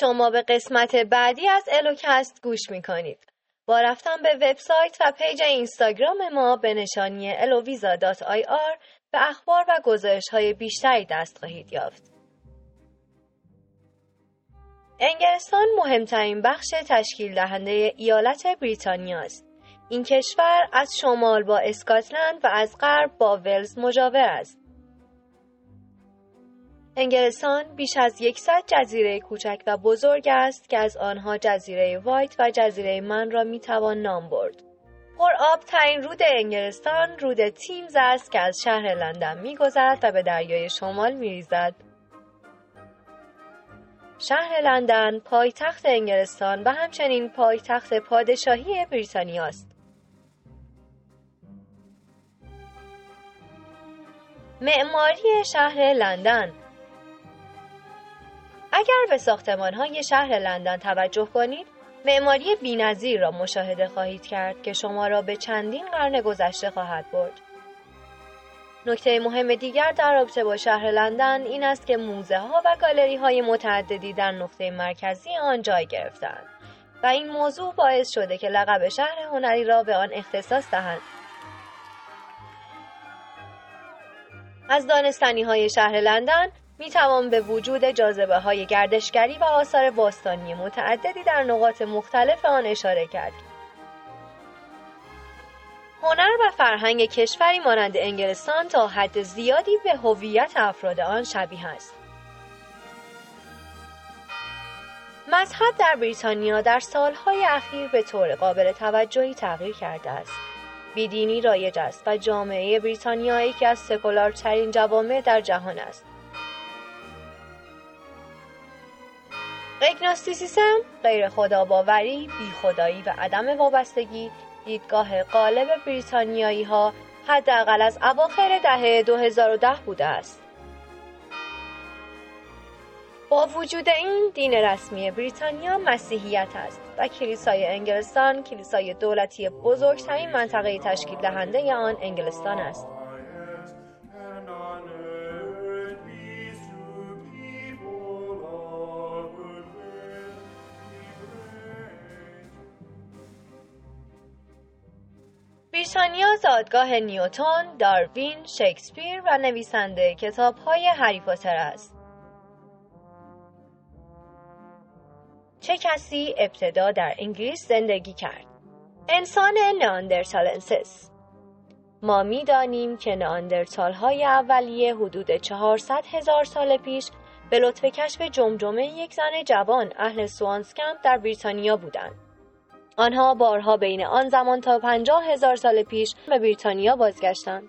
شما به قسمت بعدی از الوکست گوش می‌کنید. با رفتن به وبسایت و پیج اینستاگرام ما به نشانی eloviza.ir به اخبار و گزارش های بیشتری دست خواهید یافت. انگلستان مهمترین بخش تشکیل دهنده ایالت بریتانیا است. این کشور از شمال با اسکاتلند و از غرب با ولز مجاور است. انگلستان بیش از 100 جزیره کوچک و بزرگ است که از آنها جزیره وایت و جزیره من را می‌توان نام برد. پر ترین رود انگلستان رود تیمز است که از شهر لندن میگذرد و به دریای شمال میریزد. شهر لندن پایتخت انگلستان و همچنین پایتخت پادشاهی بریتانیا است. معماری شهر لندن اگر به های شهر لندن توجه کنید معماری بینظیر را مشاهده خواهید کرد که شما را به چندین قرن گذشته خواهد برد. نکته مهم دیگر در رابطه با شهر لندن این است که موزه ها و گالری های متعددی در نقطه مرکزی آن جای گرفتند و این موضوع باعث شده که لقب شهر هنری را به آن اختصاص دهند. از دانستانی های شهر لندن می توان به وجود جاذبه های گردشگری و آثار باستانی متعددی در نقاط مختلف آن اشاره کرد. هنر و فرهنگ کشوری مانند انگلستان تا حد زیادی به هویت افراد آن شبیه است. مذهب در بریتانیا در سالهای اخیر به طور قابل توجهی تغییر کرده است. بیدینی رایج است و جامعه بریتانیا یکی از سکولارترین جوامع در جهان است. اگناستیسیسم، غیر خداباوری، بی خدایی و عدم وابستگی دیدگاه غالب بریتانیایی ها حداقل از اواخر دهه 2010 بوده است. با وجود این دین رسمی بریتانیا مسیحیت است و کلیسای انگلستان کلیسای دولتی بزرگترین منطقه تشکیل دهنده آن انگلستان است. بریتانیا زادگاه نیوتون، داروین، شکسپیر و نویسنده کتاب های هری پاتر است. چه کسی ابتدا در انگلیس زندگی کرد؟ انسان neanderthalensis ما می دانیم که ناندرتال های اولیه حدود 400 هزار سال پیش به لطف کشف جمجمه یک زن جوان اهل سوانسکمپ در بریتانیا بودند. آنها بارها بین آن زمان تا پنجاه هزار سال پیش به بریتانیا بازگشتند.